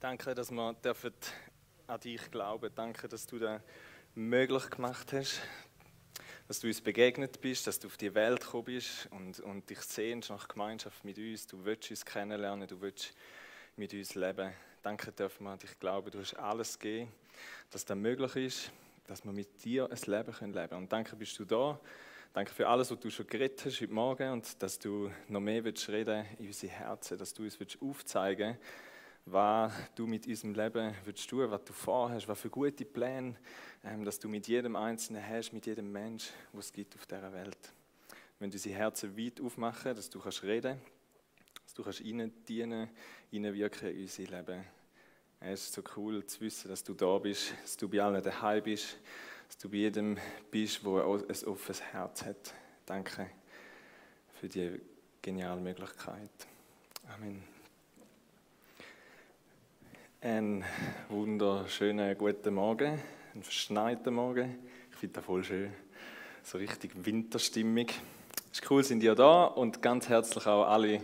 Danke, dass wir an dich glauben. Danke, dass du das möglich gemacht hast, dass du uns begegnet bist, dass du auf die Welt gekommen bist und, und dich sehnst nach Gemeinschaft mit uns. Du willst uns kennenlernen, du willst mit uns leben. Danke, dürfen wir an dich glauben. Du hast alles gegeben, dass das möglich ist, dass wir mit dir ein Leben leben können. Und danke, bist du da. Danke für alles, was du schon geredet hast heute Morgen und dass du noch mehr willst reden in unsere Herzen, dass du uns aufzeigen willst, was du mit unserem Leben willst tun, was du vorhast, was für gute Pläne, ähm, dass du mit jedem Einzelnen hast, mit jedem Mensch, was es gibt auf dieser Welt. Wenn du unsere Herzen weit aufmachen, dass du kannst reden, dass du kannst ihnen dienen, ihnen wirken in unser Leben. Es ist so cool zu wissen, dass du da bist, dass du bei allen daheim bist, dass du bei jedem bist, der ein offenes Herz hat. Danke für die geniale Möglichkeit. Amen. Einen wunderschönen guten Morgen, einen verschneiten Morgen. Ich finde das voll schön. So richtig Winterstimmung. Ist cool, sind ihr da und ganz herzlich auch alle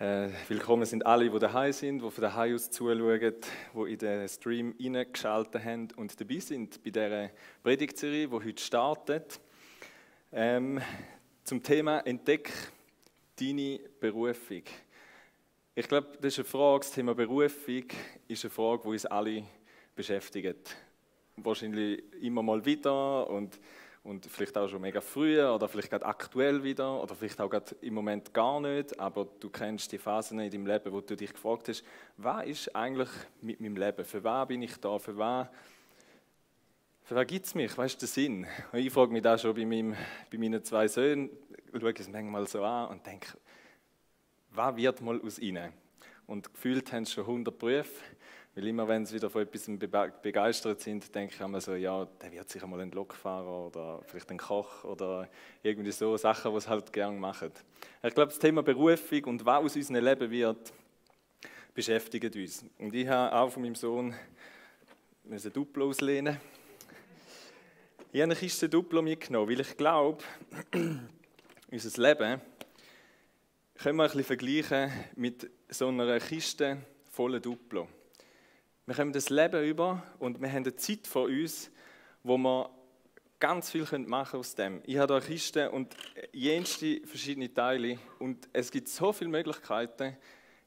äh, willkommen sind alle, die daheim sind, die von daheim aus zuschauen, die in den Stream reingeschaltet haben und dabei sind bei dieser Predigtserie, die heute startet. Ähm, zum Thema Entdeck deine Berufung. Ich glaube, das ist eine Frage, das Thema Berufung ist eine Frage, die uns alle beschäftigt. Wahrscheinlich immer mal wieder und, und vielleicht auch schon mega früh oder vielleicht gerade aktuell wieder oder vielleicht auch gerade im Moment gar nicht, aber du kennst die Phasen in deinem Leben, wo du dich gefragt hast, was ist eigentlich mit meinem Leben? Für was bin ich da? Für was, für gibt es mich? Was ist der Sinn? Und ich frage mich da schon bei, meinem, bei meinen zwei Söhnen, schaue es manchmal so an und denke, was wird mal aus ihnen? Und gefühlt haben sie schon 100 Berufe, weil immer wenn sie wieder von etwas begeistert sind, denke ich immer so, ja, der wird sicher mal ein Lokfahrer oder vielleicht ein Koch oder irgendwie so Sachen, die sie halt gerne machen. Ich glaube, das Thema Berufung und was aus unserem Leben wird, beschäftigt uns. Und ich habe auch von meinem Sohn ein Duplo auslehnen. Ich habe eine Kiste Duplo mitgenommen, weil ich glaube, unser Leben können wir ein bisschen vergleichen mit so einer Kiste voller Duplo. Wir kommen das Leben über und wir haben eine Zeit vor uns, wo wir ganz viel machen aus dem. Ich habe hier eine Kiste und jenste verschiedene Teile und es gibt so viele Möglichkeiten,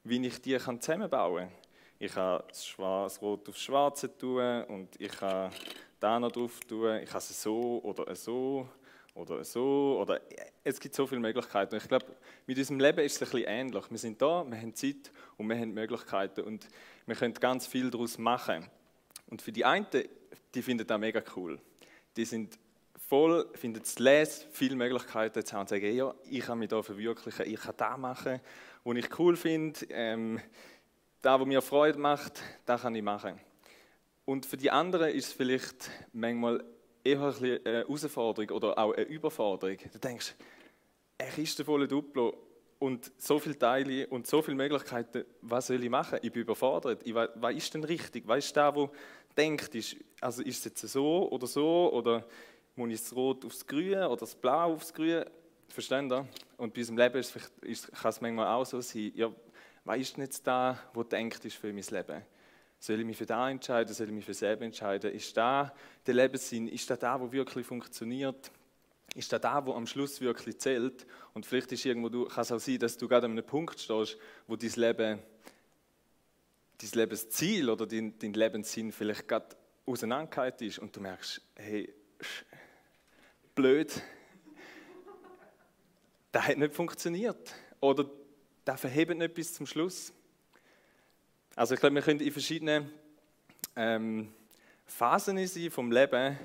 wie ich die zusammenbauen kann. Ich kann das, Schwarz, Rot aufs Schwarze tun und ich kann da noch drauf tun. Ich kann es so oder so oder so. Oder es gibt so viele Möglichkeiten. ich glaube, mit unserem Leben ist es ein bisschen ähnlich. Wir sind da, wir haben Zeit und wir haben Möglichkeiten und wir können ganz viel daraus machen. Und für die einen, die finden das mega cool. Die sind voll, finden es les, viele Möglichkeiten zu haben und sagen, ja, ich kann mich da verwirklichen, ich kann das machen, was ich cool finde, ähm, das, was mir Freude macht, das kann ich machen. Und für die anderen ist es vielleicht manchmal eher eine Herausforderung oder auch eine Überforderung. Du denkst, eine Kiste voller Duplo und so viele Teile und so viele Möglichkeiten, was soll ich machen? Ich bin überfordert. Ich weiß, was ist denn richtig? Was ist der, der denkt? Ist, also ist es jetzt so oder so? Oder muss ich das Rot aufs Grün oder das Blau aufs Grün? Verstehen ihr? Und bei unserem Leben ist, ist, kann es manchmal auch so sein, ja, was ist denn jetzt da, der denkt ist für mein Leben? Soll ich mich für da entscheiden? Soll ich mich für selber entscheiden? Ist da der Lebenssinn? Ist da da, wo wirklich funktioniert? Ist da da, wo am Schluss wirklich zählt? Und vielleicht ist irgendwo, du, kann es auch sein, dass du gerade an einem Punkt stehst, wo dein Leben, dein Lebensziel oder dein, dein Lebenssinn vielleicht gerade auseinandergehalten ist und du merkst, hey, blöd, das hat nicht funktioniert. Oder da verhebt nicht bis zum Schluss. Also ich glaube, wir können in verschiedenen ähm, Phasen sein vom Leben,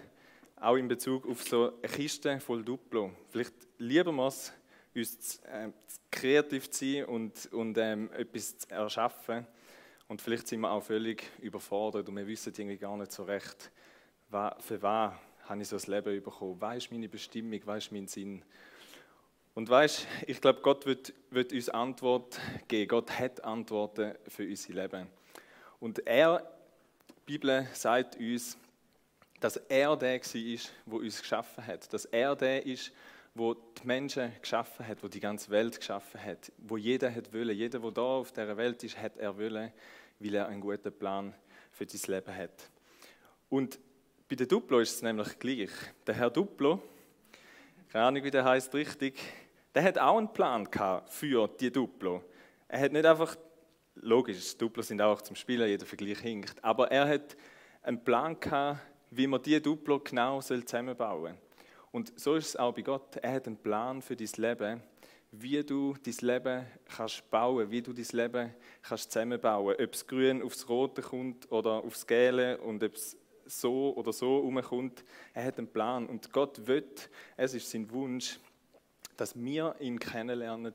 auch in Bezug auf so eine Kiste voll Duplo. Vielleicht lieben wir es, uns äh, kreativ zu sein und, und ähm, etwas zu erschaffen. Und vielleicht sind wir auch völlig überfordert und wir wissen irgendwie gar nicht so recht, für was habe ich so das Leben bekommen. Was ist meine Bestimmung, was ist mein Sinn? Und weißt, ich glaube, Gott wird, wird uns Antwort geben. Gott hat Antworten für unser Leben. Und er, die Bibel sagt uns, dass er der war, der uns geschaffen hat. Dass er der ist, der die Menschen geschaffen hat, der die ganze Welt geschaffen hat. Wo jeder hat wollen. Jeder, der da auf dieser Welt ist, hat er wollen, weil er einen guten Plan für dein Leben hat. Und bei der Duplo ist es nämlich gleich. Der Herr Duplo, keine Ahnung, wie der heißt richtig, der hat auch einen Plan für die Duplo. Er hat nicht einfach, logisch, Duplo sind auch zum Spielen, jeder Vergleich hinkt, aber er hat einen Plan gehabt, wie man die Duplo genau zusammenbauen soll. Und so ist es auch bei Gott. Er hat einen Plan für dein Leben, wie du dein Leben kannst bauen, wie du dein Leben kannst zusammenbauen. Ob es grün aufs Rote kommt oder aufs Gelbe und ob es so oder so umkommt. Er hat einen Plan und Gott will, es ist sein Wunsch, dass wir ihn kennenlernen,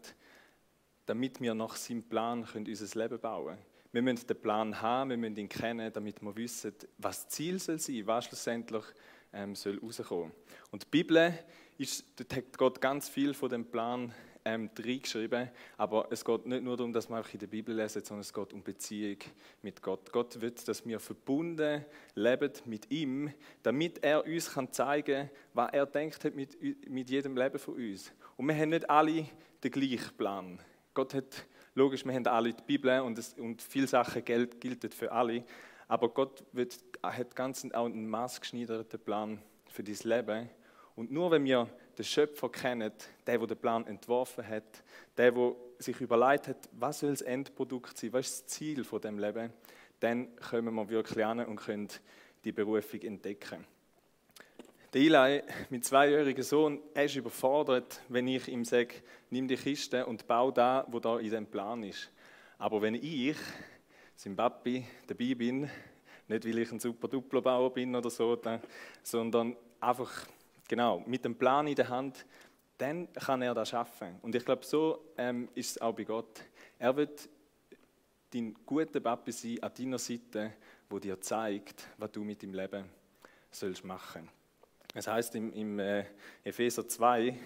damit wir nach seinem Plan können unser Leben bauen können. Wir müssen den Plan haben, wir müssen ihn kennen, damit wir wissen, was das Ziel soll sein, was schlussendlich ähm, soll rauskommen. Und die Bibel, ist, dort hat Gott ganz viel von dem Plan ähm, reingeschrieben, aber es geht nicht nur darum, dass wir einfach in der Bibel lesen, sondern es geht um Beziehung mit Gott. Gott will, dass wir verbunden leben mit ihm, damit er uns kann zeigen kann, was er denkt hat mit, mit jedem Leben von uns. Und wir haben nicht alle den gleichen Plan. Gott hat, logisch, wir haben alle die Bibel und, es, und viele Sachen gelten für alle, aber Gott wird, hat ganz auch einen maßgeschneiderten Plan für dein Leben. Und nur wenn wir den Schöpfer kennen, der, der den Plan entworfen hat, der, der sich überlegt hat, was soll das Endprodukt sein, was ist das Ziel von dem Leben, dann kommen wir wirklich an und können die Berufung entdecken. Der Eli, mein zweijähriger Sohn, er ist überfordert, wenn ich ihm sage, nimm die Kiste und bau da, wo da in dem Plan ist. Aber wenn ich, sein Papi, dabei bin, nicht weil ich ein super Duplo-Bauer bin oder so, sondern einfach genau mit dem Plan in der Hand, dann kann er das schaffen. Und ich glaube, so ähm, ist es auch bei Gott. Er wird dein guter Papi sein an deiner Seite, wo dir zeigt, was du mit dem Leben sollst machen. Es heißt im, im äh, Epheser 2,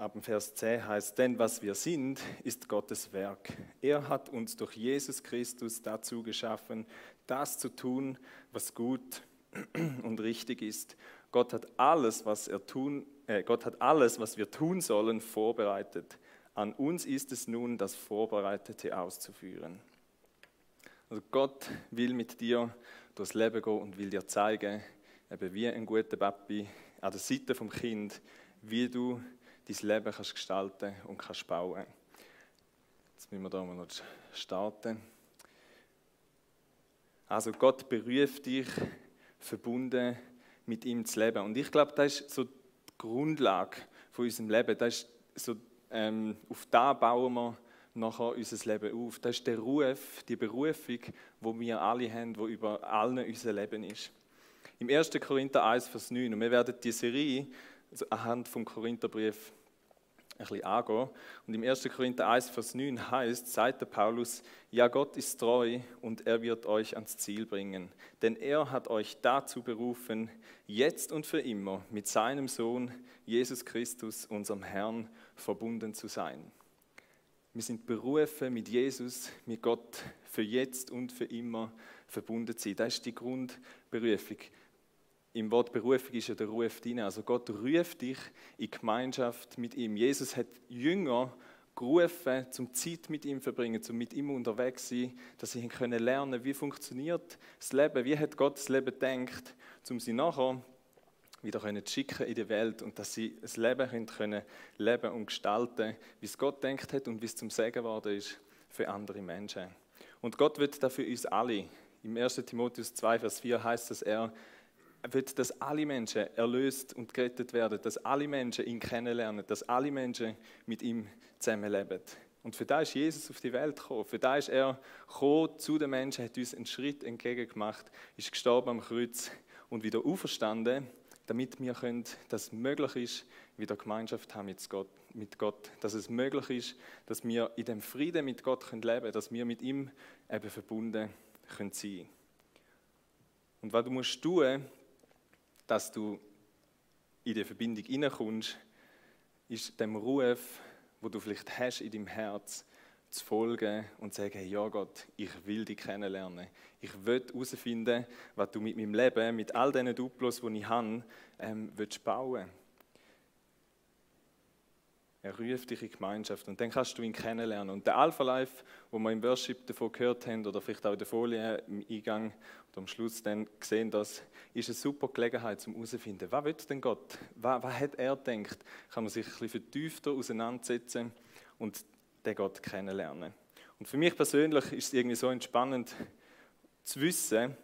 ab dem Vers 10 heißt, denn was wir sind, ist Gottes Werk. Er hat uns durch Jesus Christus dazu geschaffen, das zu tun, was gut und richtig ist. Gott hat alles, was er tun, äh, Gott hat alles, was wir tun sollen, vorbereitet. An uns ist es nun, das Vorbereitete auszuführen. Also Gott will mit dir durchs Leben gehen und will dir zeigen, eben wie ein guter Papi an der Seite vom Kind, wie du dein Leben kannst gestalten und kannst bauen. Jetzt müssen wir da mal noch starten. Also Gott beruft dich, verbunden mit ihm zu leben. Und ich glaube, das ist so die Grundlage von unserem Leben. Das ist so, ähm, auf da bauen wir nachher unser Leben auf. Das ist der Ruf, die Berufung, die wir alle haben, die über allen unser Leben ist. Im 1. Korinther 1, Vers 9, und wir werden die Serie also anhand vom Korintherbrief ein bisschen angehen. Und im 1. Korinther 1, Vers 9 heißt, sagt der Paulus, ja, Gott ist treu und er wird euch ans Ziel bringen. Denn er hat euch dazu berufen, jetzt und für immer mit seinem Sohn Jesus Christus, unserem Herrn, verbunden zu sein. Wir sind berufen, mit Jesus, mit Gott für jetzt und für immer verbunden zu sein. Das ist die Grundberufung. Im Wort Berufung ist ja der Ruf drin. Also Gott ruft dich in Gemeinschaft mit ihm. Jesus hat Jünger gerufen, zum Zeit mit ihm zu verbringen, zum mit ihm unterwegs zu sein, dass sie können lernen, wie funktioniert das Leben, wie hat Gott das Leben gedacht, um sie nachher wieder können schicken in die Welt und dass sie ein Leben können leben und gestalten, wie es Gott denkt hat und wie es zum Segen geworden ist für andere Menschen. Und Gott wird dafür uns alle. Im 1. Timotheus 2, Vers 4 heißt es, er wird, dass alle Menschen erlöst und gerettet werden, dass alle Menschen ihn kennenlernen, dass alle Menschen mit ihm zusammenleben. Und für das ist Jesus auf die Welt gekommen. Für das ist er gekommen zu den Menschen, hat uns einen Schritt entgegengemacht, ist gestorben am Kreuz und wieder auferstanden damit wir können, dass es möglich ist, wieder Gemeinschaft haben mit Gott, mit Gott. Dass es möglich ist, dass wir in dem Frieden mit Gott können leben können, dass wir mit ihm eben verbunden können sein Und was du musst tun, dass du in die Verbindung hineinkommst, ist dem Ruf, wo du vielleicht hast in deinem Herz, zu folgen und zu sagen, ja Gott, ich will dich kennenlernen. Ich will herausfinden, was du mit meinem Leben, mit all diesen Duplos, die ich habe, ähm, willst bauen Er ruft dich in Gemeinschaft und dann kannst du ihn kennenlernen. Und der Alpha Life, wo wir im Worship davon gehört haben oder vielleicht auch in der Folie im Eingang und am Schluss dann gesehen, das ist eine super Gelegenheit zum herauszufinden, was will denn Gott? Was, was hat er gedacht? Kann man sich ein bisschen vertiefter auseinandersetzen und den Gott kennenlernen. Und für mich persönlich ist es irgendwie so entspannend zu wissen,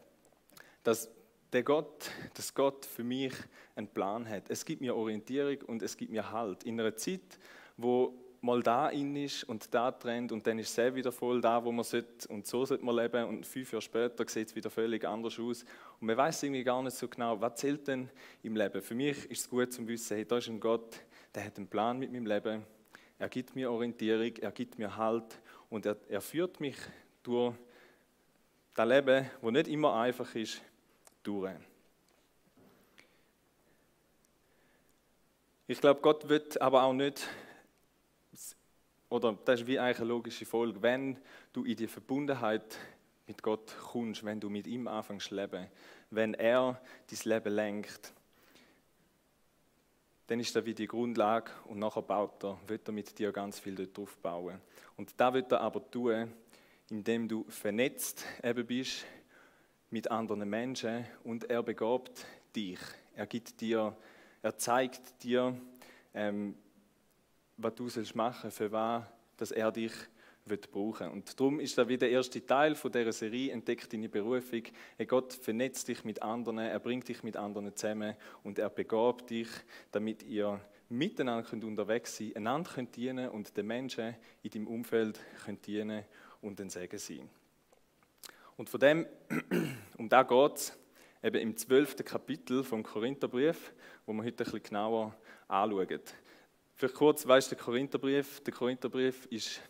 dass der Gott, dass Gott für mich einen Plan hat. Es gibt mir Orientierung und es gibt mir Halt. In einer Zeit, wo mal da in ist und da trennt und dann ist es wieder voll da, wo man sollte und so sollte man leben und fünf Jahre später sieht es wieder völlig anders aus und man weiß irgendwie gar nicht so genau, was zählt denn im Leben. Für mich ist es gut zu wissen, hey, da ist ein Gott, der hat einen Plan mit meinem Leben, er gibt mir Orientierung, er gibt mir Halt und er, er führt mich durch das Leben, wo nicht immer einfach ist, durch. Ich glaube, Gott wird aber auch nicht, oder das ist wie eigentlich eine logische Folge, wenn du in die Verbundenheit mit Gott kommst, wenn du mit ihm anfängst zu leben, wenn er dein Leben lenkt, dann ist das wie die Grundlage und nachher baut er, wird er mit dir ganz viel dort drauf bauen. Und da wird er aber tun, indem du vernetzt eben bist mit anderen Menschen und er begabt dich. Er gibt dir, er zeigt dir, ähm, was du sollst machen, für was, dass er dich wird brauchen. Und darum ist da wieder der erste Teil von dieser Serie Entdeckt deine Berufung. Hey, Gott vernetzt dich mit anderen, er bringt dich mit anderen zusammen und er begabt dich, damit ihr miteinander könnt unterwegs sein, einander könnt dienen und den Menschen in deinem Umfeld könnt dienen und den Segen sein. Und von dem, um da geht es eben im zwölften Kapitel vom Korintherbrief, wo wir heute ein bisschen genauer anschauen. Vielleicht kurz, weißt der Korintherbrief? Der Korintherbrief ist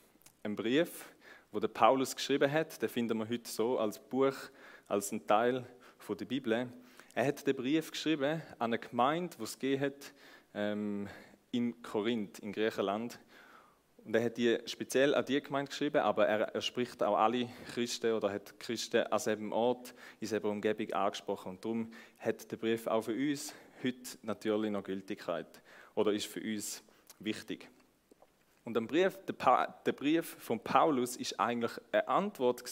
ein Brief, wo der Paulus geschrieben hat. Den finden wir heute so als Buch, als ein Teil von der Bibel. Er hat den Brief geschrieben an eine Gemeinde, die es hat, ähm, in Korinth, in Griechenland. Und er hat die speziell an die Gemeinde geschrieben, aber er, er spricht auch alle Christen oder hat Christen an seinem Ort, in seiner Umgebung angesprochen. Und darum hat der Brief auch für uns heute natürlich noch Gültigkeit oder ist für uns wichtig. Und der Brief, der Brief von Paulus ist eigentlich eine Antwort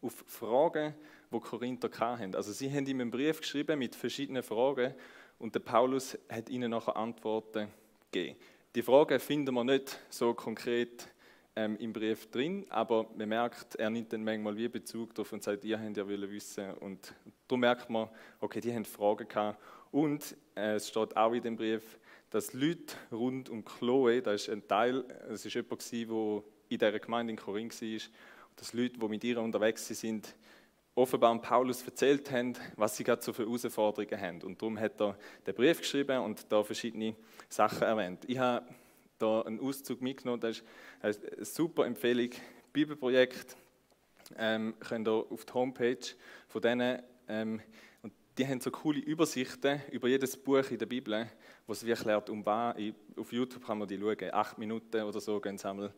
auf Fragen, die Korinther hatten. Also sie haben ihm einen Brief geschrieben mit verschiedenen Fragen und der Paulus hat ihnen nachher Antworten gegeben. Die Fragen finden wir nicht so konkret ähm, im Brief drin, aber man merkt, er nimmt dann manchmal wie Bezug darauf und sagt, ihr habt ja wollen wissen. Und da merkt man, okay, die haben Fragen gehabt. Und äh, es steht auch in dem Brief, dass Leute rund um Chloe, das ist ein Teil, es ist jemand der in dieser Gemeinde in Korinth war, dass Leute, die mit ihr unterwegs sind, offenbar Paulus erzählt haben, was sie gerade so für Herausforderungen haben. Und darum hat er den Brief geschrieben und da verschiedene Sachen erwähnt. Ich habe da einen Auszug mitgenommen, das ist eine super Empfehlung. Bibelprojekt ähm, könnt ihr auf die Homepage von denen, ähm, und die haben so coole Übersichten über jedes Buch in der Bibel, wo es wie erklärt, um was, auf YouTube kann man die schauen, acht Minuten oder so gehen sammeln,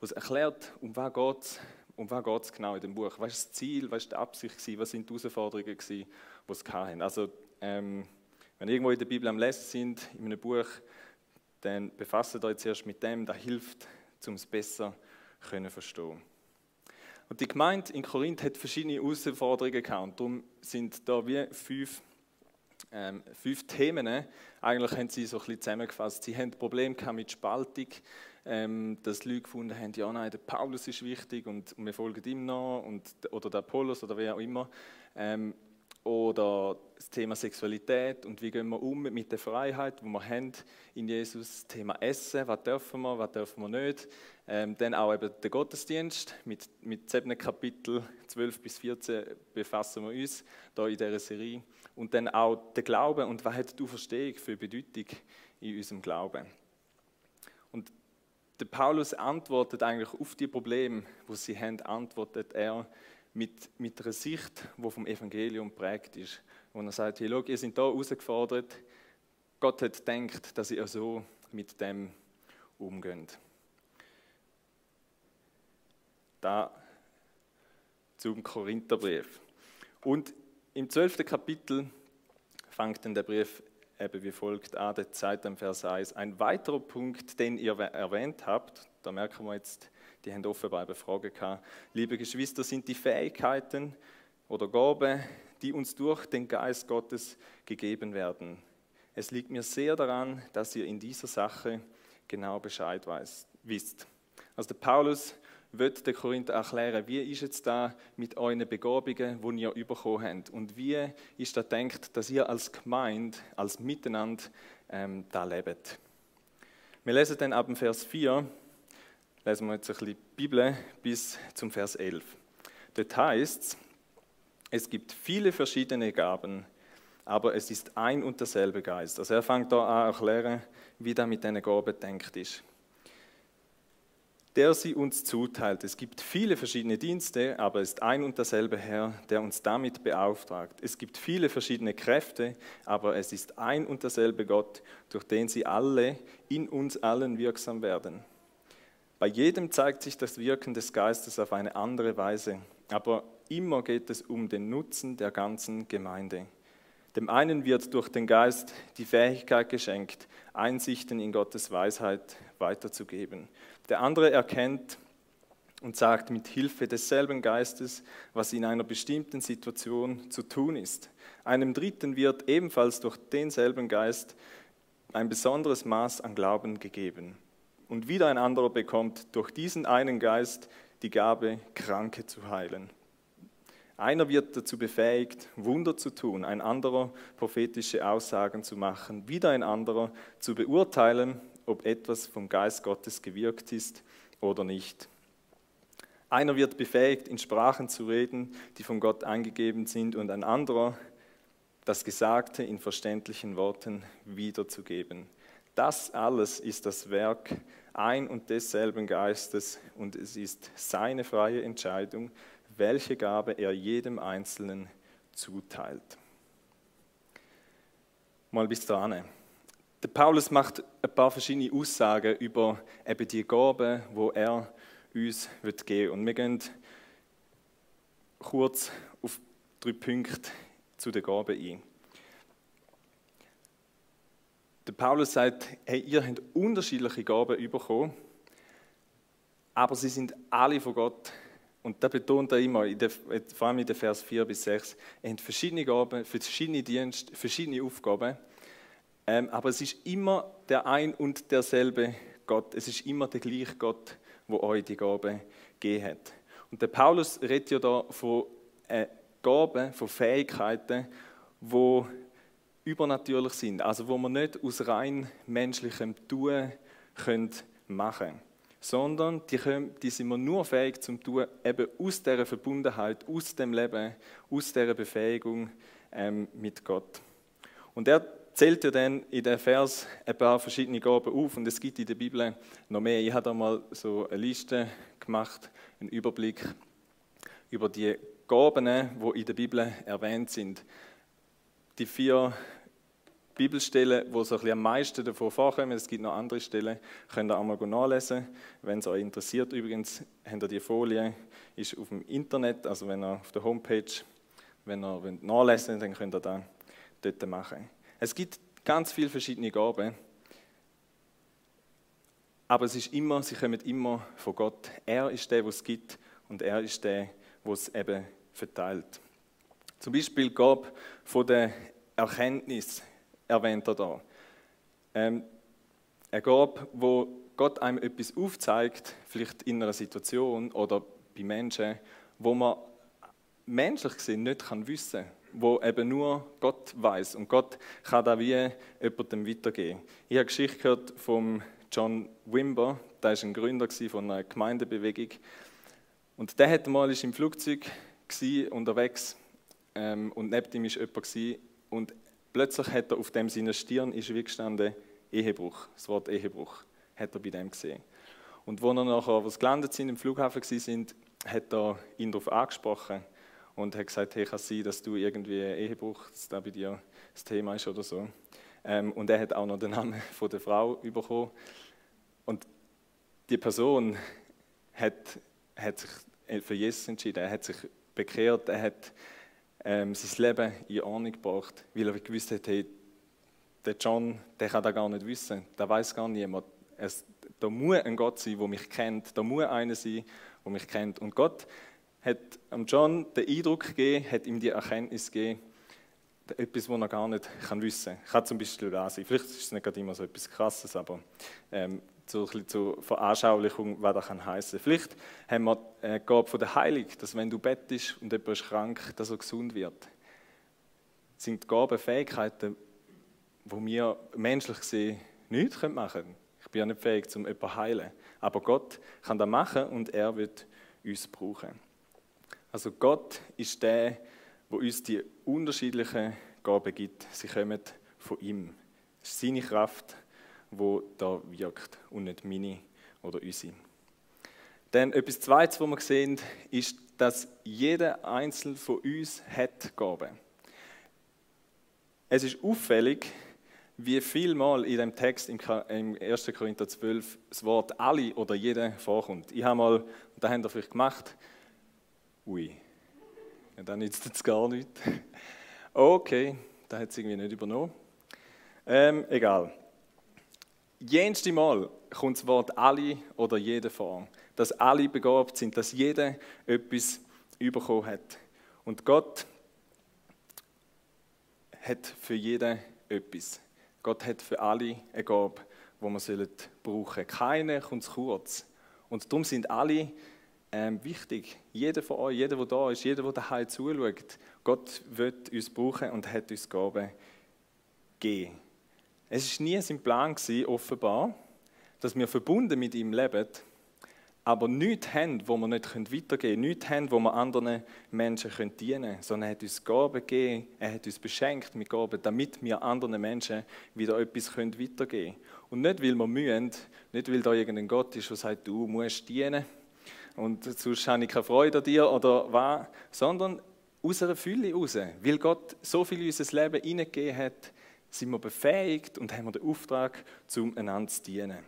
wo es erklärt, um was geht es um was geht es genau in dem Buch? Was ist das Ziel, was ist die Absicht, was sind die Herausforderungen, die es hatten? Also, ähm, wenn ihr irgendwo in der Bibel am Lesen sind, in einem Buch, dann befasst euch zuerst mit dem, das hilft, um es besser zu verstehen. Und die Gemeinde in Korinth hat verschiedene Herausforderungen gehabt und darum sind da wie fünf, ähm, fünf Themen, eigentlich haben sie so ein bisschen zusammengefasst. Sie haben Probleme mit Spaltung, ähm, dass Leute gefunden haben, ja nein, der Paulus ist wichtig und wir folgen ihm noch, und, oder der Apollos oder wer auch immer. Ähm, oder das Thema Sexualität und wie gehen wir um mit der Freiheit, die wir haben in Jesus. Das Thema Essen, was dürfen wir, was dürfen wir nicht. Ähm, dann auch eben der Gottesdienst. Mit, mit sieben Kapitel 12 bis 14 befassen wir uns da in dieser Serie. Und dann auch der Glaube und was hat du Verstehung für Bedeutung in unserem Glauben. Und der Paulus antwortet eigentlich auf die Probleme, wo sie haben, antwortet er mit, mit einer Sicht, die vom Evangelium prägt ist. Wo er sagt, hey, schau, ihr seid hier herausgefordert, Gott hat gedacht, dass ihr so mit dem umgeht. Da zum Korintherbrief. Und im zwölften Kapitel fängt dann der Brief eben wie folgt an der Zeit im Vers 1. Ein weiterer Punkt, den ihr erwähnt habt, da merken wir jetzt, die haben offenbar eine Frage gehabt. Liebe Geschwister, sind die Fähigkeiten oder Gaben, die uns durch den Geist Gottes gegeben werden. Es liegt mir sehr daran, dass ihr in dieser Sache genau Bescheid wisst. Also der Paulus wird den Korinther erklären, wie ist jetzt da mit euren Begabungen, die ihr bekommen habt und wie ist da denkt, dass ihr als Gemeinde, als Miteinander ähm, da lebt. Wir lesen dann ab dem Vers 4, lesen wir jetzt ein bisschen die Bibel bis zum Vers 11. Dort heißt es, es gibt viele verschiedene Gaben, aber es ist ein und derselbe Geist. Also er fängt da an erklären, wie da mit diesen Gaben denkt ist. Der sie uns zuteilt. Es gibt viele verschiedene Dienste, aber es ist ein und derselbe Herr, der uns damit beauftragt. Es gibt viele verschiedene Kräfte, aber es ist ein und derselbe Gott, durch den sie alle in uns allen wirksam werden. Bei jedem zeigt sich das Wirken des Geistes auf eine andere Weise, aber immer geht es um den Nutzen der ganzen Gemeinde. Dem einen wird durch den Geist die Fähigkeit geschenkt, Einsichten in Gottes Weisheit weiterzugeben. Der andere erkennt und sagt mit Hilfe desselben Geistes, was in einer bestimmten Situation zu tun ist. Einem Dritten wird ebenfalls durch denselben Geist ein besonderes Maß an Glauben gegeben. Und wieder ein anderer bekommt durch diesen einen Geist die Gabe, Kranke zu heilen. Einer wird dazu befähigt, Wunder zu tun, ein anderer prophetische Aussagen zu machen, wieder ein anderer zu beurteilen, ob etwas vom Geist Gottes gewirkt ist oder nicht. Einer wird befähigt, in Sprachen zu reden, die von Gott eingegeben sind, und ein anderer das Gesagte in verständlichen Worten wiederzugeben. Das alles ist das Werk ein und desselben Geistes und es ist seine freie Entscheidung, welche Gabe er jedem Einzelnen zuteilt. Mal bis dahin. Der Paulus macht ein paar verschiedene Aussagen über eben die Gaben, wo er uns wird geben. Und wir gehen kurz auf drei Punkte zu den Gaben ein. Der Paulus sagt, hey, ihr habt unterschiedliche Gaben bekommen, aber sie sind alle von Gott. Und da betont er immer, der, vor allem in den Vers 4 bis 6, ihr habt verschiedene Gaben, verschiedene Dienste, verschiedene Aufgaben, ähm, aber es ist immer der ein und derselbe Gott. Es ist immer der gleiche Gott, wo euch die Gabe gegeben hat. Und der Paulus redet ja da von äh, Gaben, von Fähigkeiten, die übernatürlich sind, also wo man nicht aus rein menschlichem Tun können machen sondern die, können, die sind wir nur fähig zum Tun, eben aus dieser Verbundenheit, aus dem Leben, aus dieser Befähigung ähm, mit Gott. Und er zählt ja dann in den Vers ein paar verschiedene Gaben auf und es gibt in der Bibel noch mehr. Ich habe da mal so eine Liste gemacht, einen Überblick über die Gaben, die in der Bibel erwähnt sind. Die vier Bibelstellen, wo so ein am meisten davon vorkommen, es gibt noch andere Stellen, könnt ihr auch mal nachlesen, wenn es euch interessiert. Übrigens habt ihr die Folie, ist auf dem Internet, also wenn ihr auf der Homepage, wenn ihr wollt nachlesen wollt, dann könnt ihr das dort machen. Es gibt ganz viele verschiedene Gaben, aber es ist immer, sie kommen immer von Gott. Er ist der, der es gibt und er ist der, der es eben verteilt. Zum Beispiel Gab von der Erkenntnis erwähnt er da. Ähm, eine Gabe, wo Gott einem etwas aufzeigt, vielleicht in einer Situation oder bei Menschen, wo man menschlich gesehen nicht kann wissen kann, wo eben nur Gott weiß und Gott kann da wie jemandem weitergeben. Ich habe Geschichte gehört von John Wimber, der ist ein Gründer von einer Gemeindebewegung und der hat mal im Flugzeug unterwegs ähm, und neben ihm ist jemand und Plötzlich hat er auf dem seiner Stirn ist wie gestanden Ehebruch, das Wort Ehebruch, hat er bei dem gesehen. Und als er nachher, was gelandet sind, im Flughafen sind, hat er ihn darauf angesprochen und hat gesagt, hey, kann sein, dass du irgendwie Ehebruch, dass da bei dir das Thema ist oder so. Ähm, und er hat auch noch den Namen von der Frau bekommen. Und die Person hat, hat sich für Jesus entschieden, er hat sich bekehrt, er hat ähm, sein Leben in Ordnung gebracht, weil er gewusst hat, hey, der John, der kann das gar nicht wissen. Da weiß gar niemand. Es, da muss ein Gott sein, der mich kennt. Da muss einer sein, der mich kennt. Und Gott hat am John den Eindruck gegeben, hat ihm die Erkenntnis gegeben, etwas, was er gar nicht kann wissen kann. Kann zum Beispiel da sein. Vielleicht ist es nicht gerade immer so etwas Krasses, aber ähm, so ein bisschen zur Veranschaulichung, was das kann heißen. Vielleicht haben wir äh, Gabe von der Heilung, dass wenn du bettest und jemand ist krank, dass er gesund wird. Das sind Gaben, Fähigkeiten, wo wir menschlich gesehen nichts machen können. Ich bin ja nicht fähig, um jemanden zu heilen. Aber Gott kann das machen und er wird uns brauchen. Also Gott ist der, der uns die unterschiedlichen Gaben gibt. Sie kommen von ihm. Es ist seine Kraft, wo da wirkt und nicht meine oder unsere. Dann etwas Zweites, was wir sehen, ist, dass jeder Einzelne von uns hat Gaben. Es ist auffällig, wie viel Mal in dem Text im 1. Korinther 12 das Wort alle oder jeder vorkommt. Ich habe mal, und das haben wir vielleicht gemacht, ui, ja, dann nützt es gar nichts. Okay, da hat es irgendwie nicht übernommen. Ähm, egal. Jenste Mal kommt das Wort alle oder jeder vor. Dass alle begabt sind, dass jeder etwas bekommen hat. Und Gott hat für jeden etwas. Gott hat für alle eine Gabe, die wir brauchen sollen. Keiner kommt zu kurz. Und darum sind alle ähm, wichtig. Jeder von euch, jeder, der da ist, jeder, der daheim zuschaut, Gott wird uns brauchen und hat uns Gaben gegeben. Es war nie sein Plan, gewesen, offenbar, dass wir verbunden mit ihm leben, aber nichts haben, wo wir nicht weitergehen können, nichts haben, wo wir anderen Menschen dienen können, sondern er hat uns Gaben gegeben, er hat uns beschenkt mit Gaben, damit wir anderen Menschen wieder etwas weitergeben können. Und nicht, weil wir mühen, nicht, weil da irgendein Gott ist, der sagt, du musst dienen und sonst habe ich keine Freude an dir oder was, sondern aus einer Fülle raus. Weil Gott so viel in unser Leben hineingegeben hat, sind wir befähigt und haben den Auftrag, um einander zu dienen.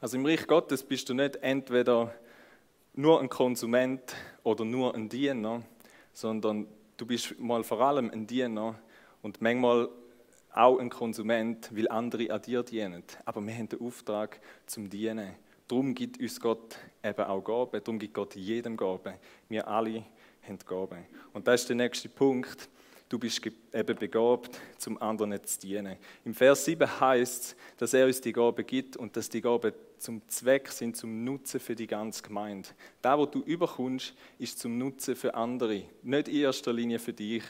Also im Reich Gottes bist du nicht entweder nur ein Konsument oder nur ein Diener, sondern du bist mal vor allem ein Diener und manchmal auch ein Konsument, weil andere an dir dienen. Aber wir haben den Auftrag zum Dienen. Darum gibt uns Gott eben auch Gaben, darum gibt Gott jedem Gaben. Wir alle haben Gaben. Und das ist der nächste Punkt. Du bist eben begabt, zum anderen zu dienen. Im Vers 7 heißt es, dass er uns die Gaben gibt und dass die Gaben zum Zweck sind, zum Nutzen für die ganze Gemeinde. Da, wo du überkommst, ist zum Nutzen für andere. Nicht in erster Linie für dich.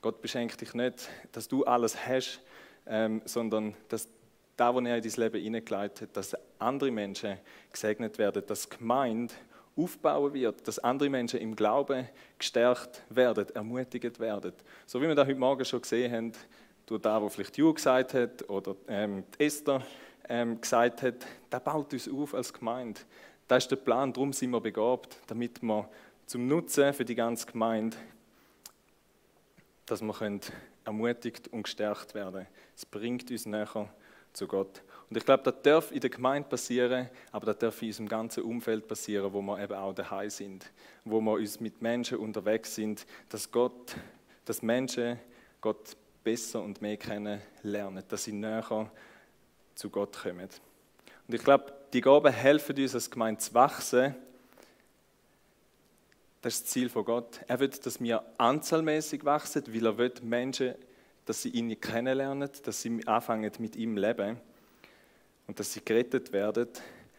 Gott beschenkt dich nicht, dass du alles hast, ähm, sondern dass da, wo er in dein Leben hineingeleitet hat, dass andere Menschen gesegnet werden, dass Gemeinde aufbauen wird, dass andere Menschen im Glauben gestärkt werden, ermutigt werden. So wie wir das heute Morgen schon gesehen haben, durch da, wo vielleicht Ju gesagt hat oder ähm, Esther ähm, gesagt hat, der baut uns auf als Gemeinde. Das ist der Plan, darum sind wir begabt, damit wir zum Nutzen für die ganze Gemeinde, dass wir ermutigt und gestärkt werden. Es bringt uns näher zu Gott. Und ich glaube, das darf in der Gemeinde passieren, aber das darf in unserem ganzen Umfeld passieren, wo wir eben auch daheim sind, wo wir uns mit Menschen unterwegs sind, dass Gott, dass Menschen Gott besser und mehr kennenlernen, dass sie näher zu Gott kommen. Und ich glaube, die Gaben helfen uns als Gemeinde zu wachsen. Das ist das Ziel von Gott. Er will, dass wir anzahlmäßig wachsen, weil er will Menschen dass sie ihn kennenlernen, dass sie anfangen mit ihm leben und dass sie gerettet werden.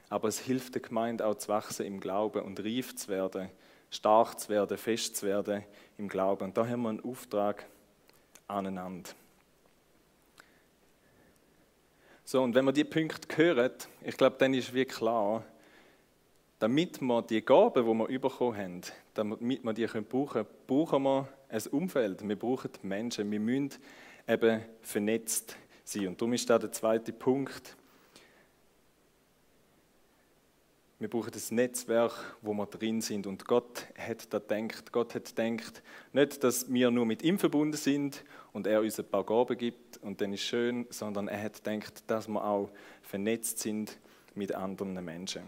Aber es hilft der Gemeinde auch zu wachsen im Glauben und reif zu werden, stark zu werden, fest zu werden im Glauben. Und da haben wir einen Auftrag aneinander. So, und wenn wir die Punkte hören, ich glaube, dann ist wirklich klar, damit wir die Gaben, die wir bekommen haben, damit wir die brauchen können, brauchen wir ein Umfeld. Wir brauchen Menschen. Wir müssen eben vernetzt sein. Und darum ist da der zweite Punkt. Wir brauchen das Netzwerk, wo wir drin sind. Und Gott hat da denkt, Gott hat denkt, nicht, dass wir nur mit ihm verbunden sind und er uns ein paar Gaben gibt und dann ist schön, sondern er hat denkt, dass wir auch vernetzt sind mit anderen Menschen.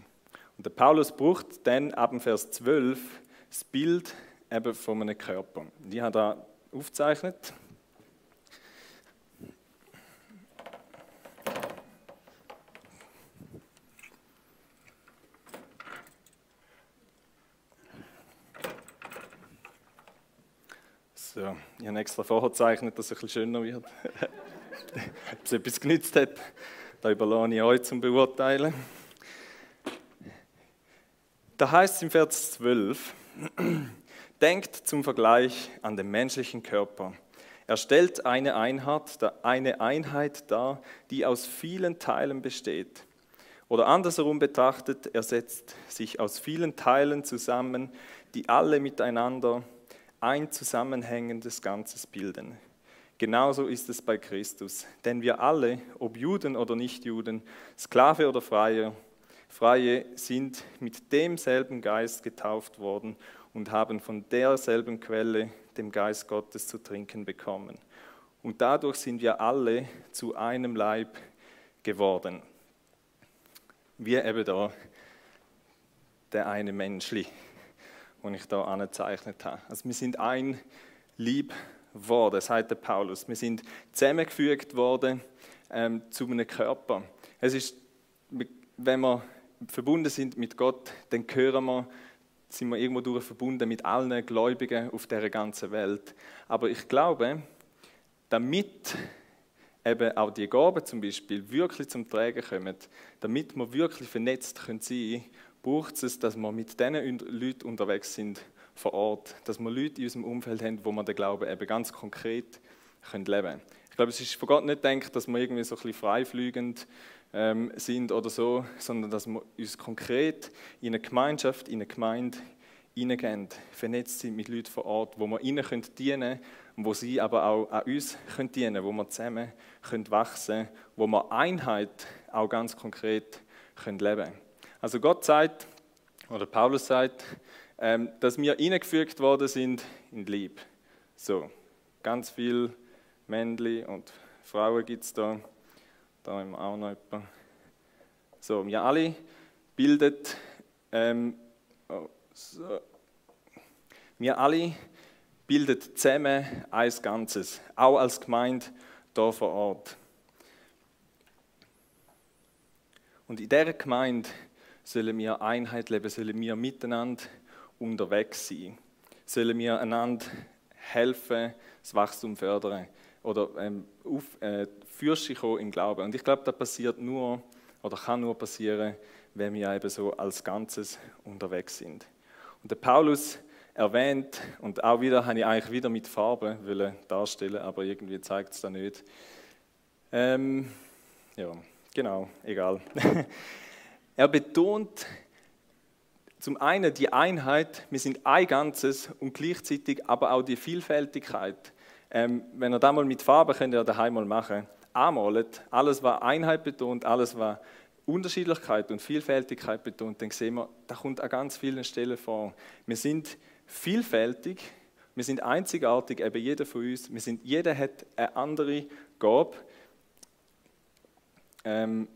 Und der Paulus braucht dann ab dem Vers 12 das Bild eben von einem Körper. Die hat da aufgezeichnet. So, ich habe extra vorgezeichnet, dass es ein bisschen schöner wird. Ob es etwas genützt hat, da überlasse ich euch zum Beurteilen. Da heißt es im Vers 12, denkt zum Vergleich an den menschlichen Körper. Er stellt eine Einheit, eine Einheit dar, die aus vielen Teilen besteht. Oder andersherum betrachtet, er setzt sich aus vielen Teilen zusammen, die alle miteinander ein zusammenhängendes Ganzes bilden. Genauso ist es bei Christus. Denn wir alle, ob Juden oder Nichtjuden, Sklave oder Freie, Freie sind mit demselben Geist getauft worden und haben von derselben Quelle, dem Geist Gottes, zu trinken bekommen. Und dadurch sind wir alle zu einem Leib geworden. Wie eben da der eine Menschli den ich da angezeichnet habe. Also wir sind ein Lieb worden, sagt der Paulus. Wir sind zusammengefügt worden ähm, zu einem Körper. Es ist, wenn wir verbunden sind mit Gott, dann gehören wir, sind wir irgendwo durch verbunden mit allen Gläubigen auf der ganzen Welt. Aber ich glaube, damit eben auch die Gaben zum Beispiel wirklich zum Tragen kommen, damit wir wirklich vernetzt sein können braucht es, dass wir mit diesen Leuten unterwegs sind vor Ort, dass wir Leute in unserem Umfeld haben, wo wir den Glauben eben ganz konkret können leben können. Ich glaube, es ist von Gott nicht gedacht, dass wir irgendwie so ein bisschen freifliegend ähm, sind oder so, sondern dass wir uns konkret in eine Gemeinschaft, in eine Gemeinde hineingehen, vernetzt sind mit Leuten vor Ort, wo wir ihnen dienen können, wo sie aber auch an uns können dienen können, wo wir zusammen können wachsen können, wo wir Einheit auch ganz konkret können leben können. Also Gott sagt, oder Paulus sagt, ähm, dass wir eingefügt worden sind in Lieb. So, ganz viel Männli und Frauen gibt es da. Da haben wir auch noch jemanden. So, wir alle bilden, ähm, oh, so. wir alle bilden zusammen ein Ganzes, auch als Gemeinde hier vor Ort. Und in dieser Gemeinde sollen wir Einheit leben, sollen wir miteinander unterwegs sein, sollen wir einander helfen, das Wachstum fördern oder ähm, auf, äh, kommen im Glauben. Und ich glaube, das passiert nur oder kann nur passieren, wenn wir eben so als Ganzes unterwegs sind. Und der Paulus erwähnt, und auch wieder habe ich eigentlich wieder mit Farbe darstellen, aber irgendwie zeigt es da nicht. Ähm, ja, genau, egal. Er betont zum einen die Einheit, wir sind ein Ganzes und gleichzeitig aber auch die Vielfältigkeit. Ähm, wenn ihr das mal mit Farben könnt ihr daheim mal machen, anmalt, alles war Einheit betont, alles war Unterschiedlichkeit und Vielfältigkeit betont, dann sehen wir, da kommt an ganz vielen Stellen vor. Wir sind vielfältig, wir sind einzigartig, eben jeder von uns. Wir sind, jeder hat eine andere Gabe. Ähm,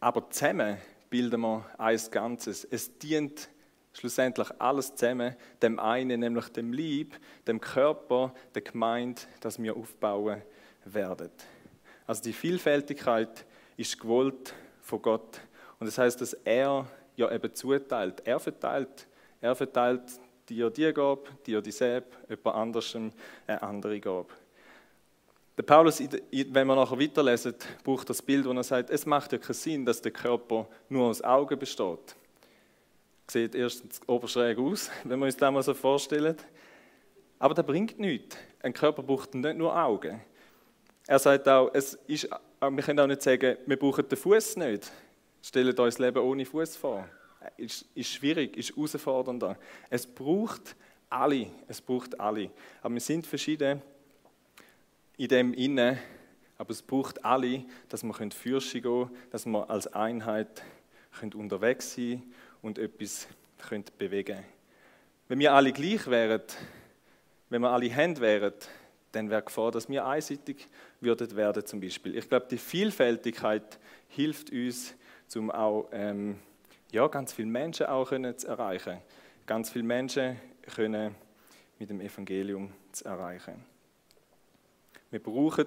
aber zusammen bilden wir ein Ganzes. Es dient schlussendlich alles zusammen, dem einen, nämlich dem Lieb, dem Körper, der Gemeinde, das wir aufbauen werden. Also die Vielfältigkeit ist gewollt von Gott. Und das heißt, dass er ja eben zuteilt. Er verteilt. Er verteilt dir die Gabe, dir dieselbe, jemand anderem eine andere Gabe. Der Paulus, wenn wir nachher weiterlesen, braucht das Bild, wo er sagt, es macht ja keinen Sinn, dass der Körper nur aus Augen besteht. Sieht erstens oberschräg aus, wenn wir uns das mal so vorstellen. Aber das bringt nichts. Ein Körper braucht nicht nur Augen. Er sagt auch, es ist, wir können auch nicht sagen, wir brauchen den Fuß nicht. Stellt euch das Leben ohne Fuß vor. Ist, ist schwierig, ist herausfordernder. Es braucht alle. Es braucht alle. Aber wir sind verschieden in dem inne, aber es braucht alle, dass wir Fürsche gehen können, dass wir als Einheit unterwegs sein und etwas bewegen können. Wenn wir alle gleich wären, wenn wir alle Hände wären, dann wäre Gefahr, dass wir einseitig würden werden zum Beispiel. Ich glaube, die Vielfältigkeit hilft uns, um auch ähm, ja, ganz viele Menschen auch können zu erreichen. Ganz viele Menschen können mit dem Evangelium zu erreichen. Wir brauchen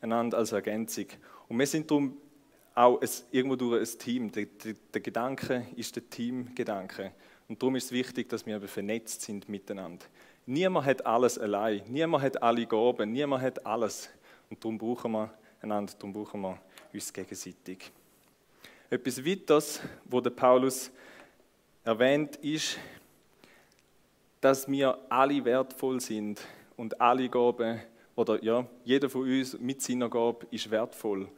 einander als Ergänzung. Und wir sind darum auch ein, irgendwo durch ein Team. Der, der, der, Gedanke ist der Teamgedanke. Und darum ist es wichtig, dass wir vernetzt sind miteinander. Niemand hat alles allein. Niemand hat alle Gaben. Niemand hat alles. Und darum brauchen wir einander, darum brauchen wir uns gegenseitig. Etwas weiteres, wo der Paulus erwähnt, ist, dass wir alle wertvoll sind und alle Gaben, oder ja, jeder von uns mit seiner Gabe ist wertvoll.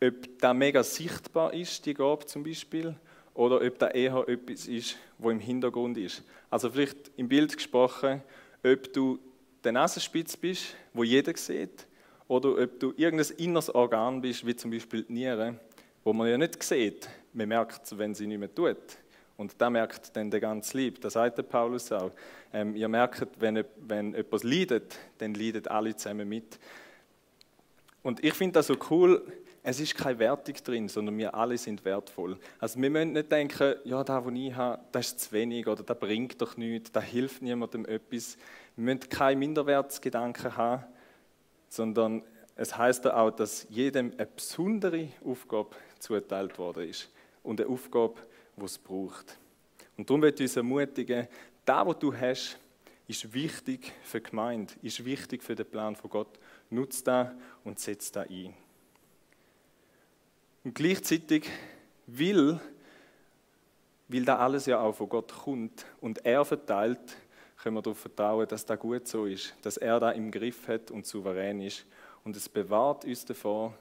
Ob das mega sichtbar ist, die Gabe zum Beispiel, oder ob da eher etwas ist, wo im Hintergrund ist. Also vielleicht im Bild gesprochen, ob du der Nasenspitz bist, wo jeder sieht, oder ob du irgendein inneres Organ bist, wie zum Beispiel die Niere, wo man ja nicht sieht. Man merkt es, wenn sie nicht mehr tut. Und da merkt dann der ganze Lieb. Das sagt der Paulus auch. Ähm, ihr merkt, wenn, wenn etwas leidet, dann leiden alle zusammen mit. Und ich finde das so cool, es ist keine Wertung drin, sondern wir alle sind wertvoll. Also wir müssen nicht denken, ja, das, was ich habe, das ist zu wenig oder das bringt doch nichts, das hilft niemandem etwas. Wir müssen keine Minderwertsgedanken haben, sondern es heißt auch, dass jedem eine besondere Aufgabe zugeteilt worden ist und eine Aufgabe, die es braucht. Und darum möchte ich uns ermutigen, das, was du hast, ist wichtig für die Gemeinde, ist wichtig für den Plan von Gott. Nutze das und setze das ein. Und gleichzeitig will, weil da alles ja auch von Gott kommt und er verteilt, können wir darauf vertrauen, dass das gut so ist, dass er da im Griff hat und souverän ist. Und es bewahrt uns davor,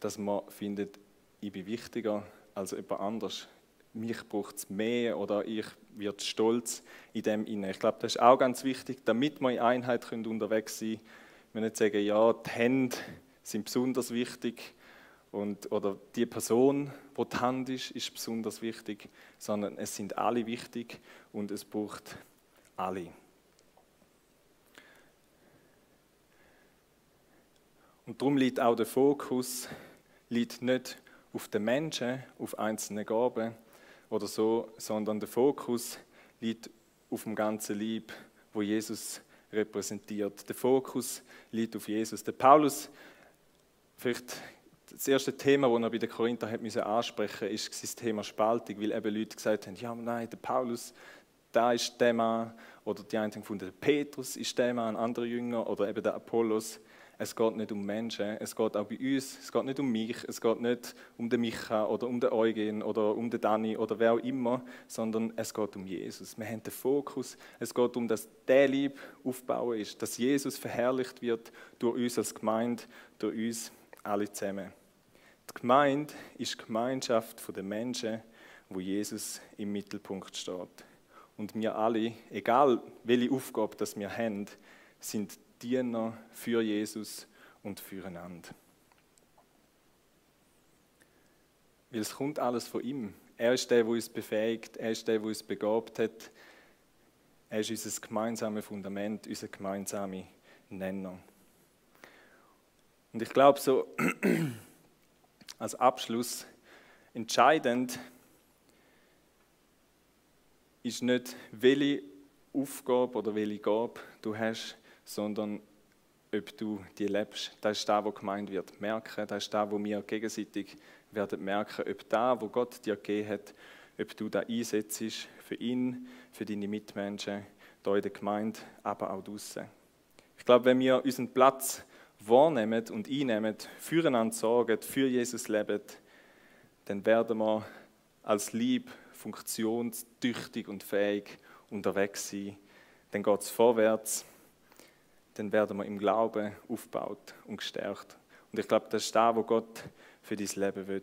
dass man findet, ich bin wichtiger als jemand anders mich braucht es mehr oder ich werde stolz in dem inne. Ich glaube, das ist auch ganz wichtig, damit wir in Einheit können unterwegs sein können. Wir nicht sagen, ja, die Hände sind besonders wichtig und, oder die Person, wo die Hand ist, ist besonders wichtig, sondern es sind alle wichtig und es braucht alle. Und darum liegt auch der Fokus liegt nicht auf den Menschen, auf einzelne Gaben, oder so, sondern der Fokus liegt auf dem ganzen Lieb, wo Jesus repräsentiert. Der Fokus liegt auf Jesus. Der Paulus, vielleicht das erste Thema, das er bei den Korinther hat ansprechen ist das Thema Spaltung, weil eben Leute gesagt haben, ja, nein, der Paulus, da ist der Mann, oder die einen gefunden, der Petrus ist der Mann, ein anderer Jünger, oder eben der Apollos. Es geht nicht um Menschen, es geht auch bei uns, es geht nicht um mich, es geht nicht um den Micha oder um den Eugen oder um den Dani oder wer auch immer, sondern es geht um Jesus. Wir haben den Fokus, es geht um, dass der Lieb aufbauen ist, dass Jesus verherrlicht wird durch uns als Gemeinde, durch uns alle zusammen. Die Gemeinde ist die Gemeinschaft der Menschen, wo Jesus im Mittelpunkt steht. Und wir alle, egal welche Aufgabe das wir haben, sind Diener für Jesus und füreinander. Weil es kommt alles von ihm. Er ist der, der uns befähigt, er ist der, der uns begabt hat. Er ist unser gemeinsames Fundament, unser gemeinsamer Nenner. Und ich glaube, so als Abschluss entscheidend ist nicht, welche Aufgabe oder welche Gabe du hast, sondern ob du die lebst. Das ist das, was gemeint wird. Merken, das ist das, was wir gegenseitig werden merken, ob das, was Gott dir gegeben hat, ob du da einsetzt für ihn, für deine Mitmenschen, hier in der Gemeinde, aber auch draußen. Ich glaube, wenn wir unseren Platz wahrnehmen und einnehmen, füreinander sorgen, für Jesus leben, dann werden wir als Lieb funktionstüchtig und fähig unterwegs sein. Dann geht es vorwärts dann werden wir im Glauben aufgebaut und gestärkt. Und ich glaube, das ist das, was Gott für dein Leben will.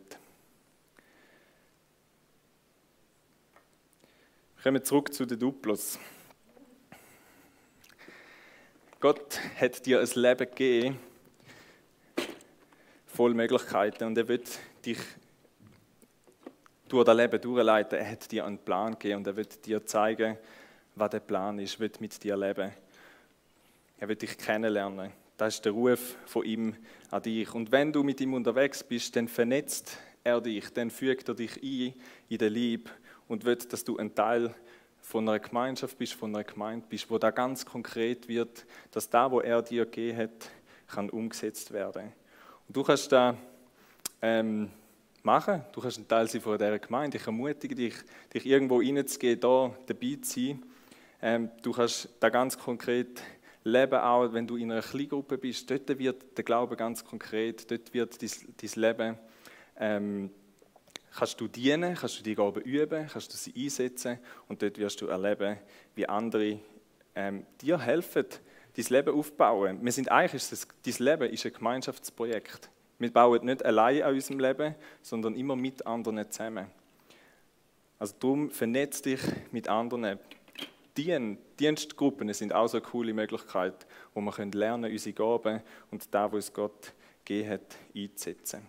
Wir kommen zurück zu den Duplos. Gott hat dir ein Leben gegeben, voll Möglichkeiten, und er wird dich durch das Leben durchleiten. Er hat dir einen Plan gegeben und er wird dir zeigen, was der Plan ist, wird mit dir leben. Er will dich kennenlernen. Das ist der Ruf von ihm an dich. Und wenn du mit ihm unterwegs bist, dann vernetzt er dich, dann fügt er dich ein in der Liebe und will, dass du ein Teil von einer Gemeinschaft bist, von einer Gemeinde bist, wo da ganz konkret wird, dass da, wo er dir gegeben hat, kann umgesetzt werden. Und du kannst da ähm, machen, du kannst ein Teil sein von dieser Gemeinde. Ich ermutige dich, dich irgendwo reinzugehen, da dabei zu sein Ähm, du kannst da ganz konkret leben, auch wenn du in einer Kleingruppe bist. Dort wird der Glaube ganz konkret, dort wird dein, Leben, ähm, kannst du dienen, kannst du die Gaben üben, kannst du sie einsetzen und dort wirst du erleben, wie andere ähm, dir helfen, dein Leben aufzubauen. Wir sind eigentlich, ist das, dein Leben ist ein Gemeinschaftsprojekt. Wir bauen nicht allein an unserem Leben, sondern immer mit anderen zusammen. Also darum vernetz dich mit anderen. Dien, Dienstgruppen sind auch so eine coole Möglichkeit, wo wir lernen können, unsere Gaben und da, wo uns Gott gegeben hat, einzusetzen.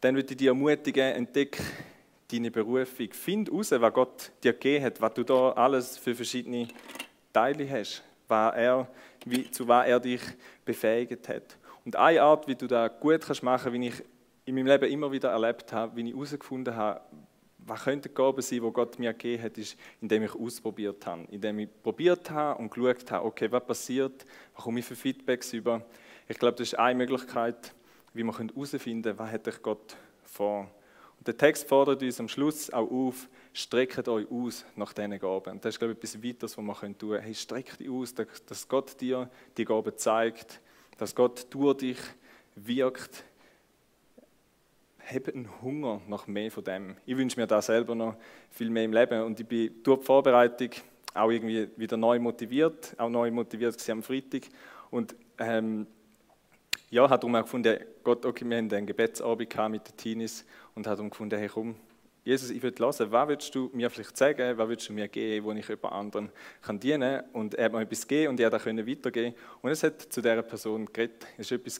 Dann würde ich dich ermutigen, entdecke deine Berufung. Find heraus, was Gott dir gegeben hat, was du da alles für verschiedene Teile hast, was er, wie, zu was er dich befähigt hat. Und eine Art, wie du das gut kannst machen, wie ich in meinem Leben immer wieder erlebt habe, wie ich herausgefunden habe, was könnte die Gabe sein, die Gott mir gegeben hat, ist, indem ich ausprobiert habe. Indem ich probiert habe und geschaut habe, okay, was passiert, was komme ich für Feedbacks über. Ich glaube, das ist eine Möglichkeit, wie wir herausfinden können, was hat euch Gott vor. Und der Text fordert uns am Schluss auch auf, streckt euch aus nach diesen Gaben. Und das ist, glaube ich, etwas weiteres, was wir tun können. Hey, streck dich aus, dass Gott dir die Gaben zeigt, dass Gott durch dich wirkt. Habe einen Hunger nach mehr von dem. Ich wünsche mir da selber noch viel mehr im Leben und ich bin durch die Vorbereitung auch irgendwie wieder neu motiviert, auch neu motiviert am Freitag und ähm, ja, hat darum auch gefunden, Gott, okay, wir haben einen Gebetsabend mit den Teenies und hat darum gefunden, hey komm, Jesus, ich würde hören, was willst du mir vielleicht sagen, was willst du mir geben, wo ich jemand anderen kann dienen kann. Und er hat mir etwas gegeben und er konnte weitergeben. Und es hat zu dieser Person geredet. Es war etwas,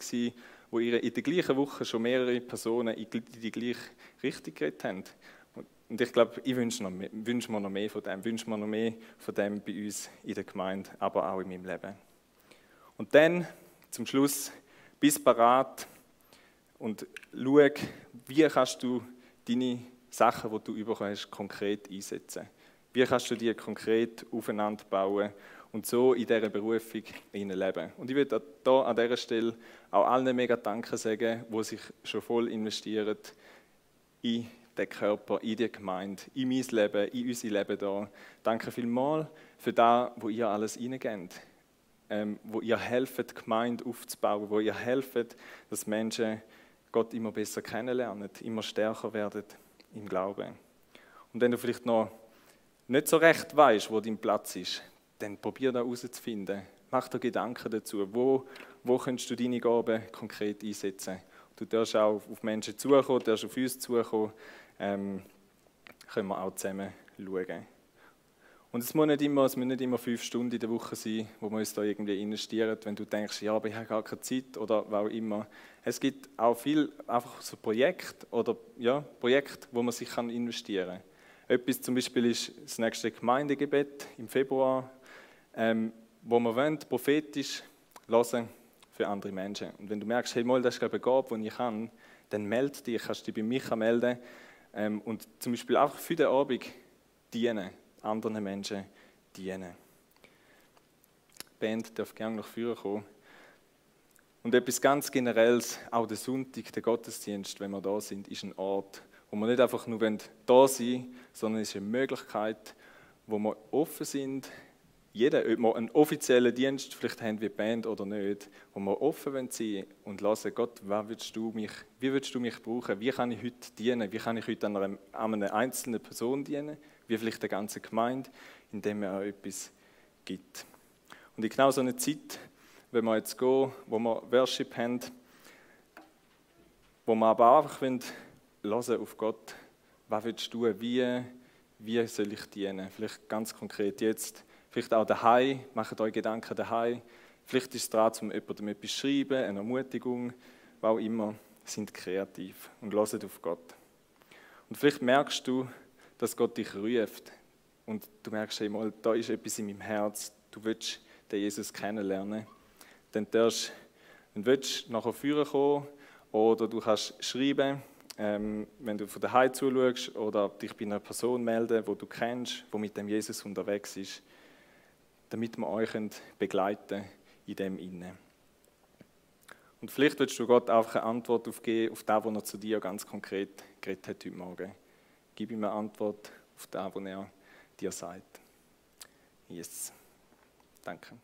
wo ihr in der gleichen Woche schon mehrere Personen in die gleiche Richtung geredet haben. Und ich glaube, ich wünsche, noch mehr, mir noch mehr von dem, wünsche mir noch mehr von dem bei uns in der Gemeinde, aber auch in meinem Leben. Und dann, zum Schluss, bist parat und schau, wie kannst du deine Sachen, die du bekommen hast, konkret einsetzen. Wie kannst du die konkret aufeinander bauen und so in dieser Berufung leben? Und ich würde hier an dieser Stelle auch allen mega Danke sagen, die sich schon voll investieren in den Körper, in die Gemeinde, in mein Leben, in unser Leben hier. Danke vielmals für das, wo ihr alles reingebt. Ähm, wo ihr helft, Gemeinde aufzubauen, wo ihr helft, dass Menschen Gott immer besser kennenlernen, immer stärker werden im Glauben. Und wenn du vielleicht noch nicht so recht weißt, wo dein Platz ist, dann probier da herauszufinden. Mach dir Gedanken dazu. Wo, wo kannst du deine Gaben konkret einsetzen? Du darfst auch auf Menschen zukommen, darfst auf uns zukommen. Ähm, können wir auch zusammen schauen. Und es muss nicht immer, es müssen nicht immer fünf Stunden in der Woche sein, wo wir uns da irgendwie investieren, wenn du denkst, ja, aber ich habe gar keine Zeit oder was auch immer. Es gibt auch viel einfach so Projekte oder ja, Projekte, wo man sich kann investieren kann. Etwas zum Beispiel ist das nächste Gemeindegebet im Februar, ähm, wo wir wollen, prophetisch hören für andere Menschen. Und wenn du merkst, hey, mal, das ist eine Gabe, die ich kann, dann melde dich, kannst dich bei Micha melden ähm, und zum Beispiel auch für den Abend dienen anderen Menschen dienen. Die Band darf gerne noch führen kommen. Und etwas ganz Generelles, auch der Sonntag, der Gottesdienst, wenn wir da sind, ist ein Ort, wo wir nicht einfach nur da sein wollen, sondern es ist eine Möglichkeit, wo wir offen sind, jeder, ob wir einen offiziellen Dienst vielleicht haben wie Band oder nicht, wo wir offen sein wollen und lassen, Gott, wie willst, du mich, wie willst du mich brauchen? Wie kann ich heute dienen? Wie kann ich heute einer, einer einzelnen Person dienen? wie vielleicht der ganzen Gemeinde, indem er auch etwas gibt. Und in genau so einer Zeit, wenn wir jetzt gehen, wo wir Worship haben, wo wir aber einfach hören auf Gott, was willst du wie, wie soll ich dienen? Vielleicht ganz konkret jetzt, vielleicht auch daheim, macht euch Gedanken daheim. Vielleicht ist es dran, um jemandem etwas zu schreiben, eine Ermutigung, was auch immer. Sind kreativ und hört auf Gott. Und vielleicht merkst du, dass Gott dich ruft. Und du merkst, hey, mal, da ist etwas in meinem Herz, du willst den Jesus kennenlernen, dann darfst du, willst, nachher führen kommen. Oder du kannst schreiben, ähm, wenn du von daheim zuschaust. Oder dich bei einer Person melden, wo du kennst, wo mit dem Jesus unterwegs ist, damit wir euch begleiten in dem Inne. Und vielleicht willst du Gott einfach eine Antwort aufgeben auf das, was er zu dir ganz konkret geredet hat heute Morgen. Gib ihm eine Antwort auf das, was er dir sagt. Yes. Danke.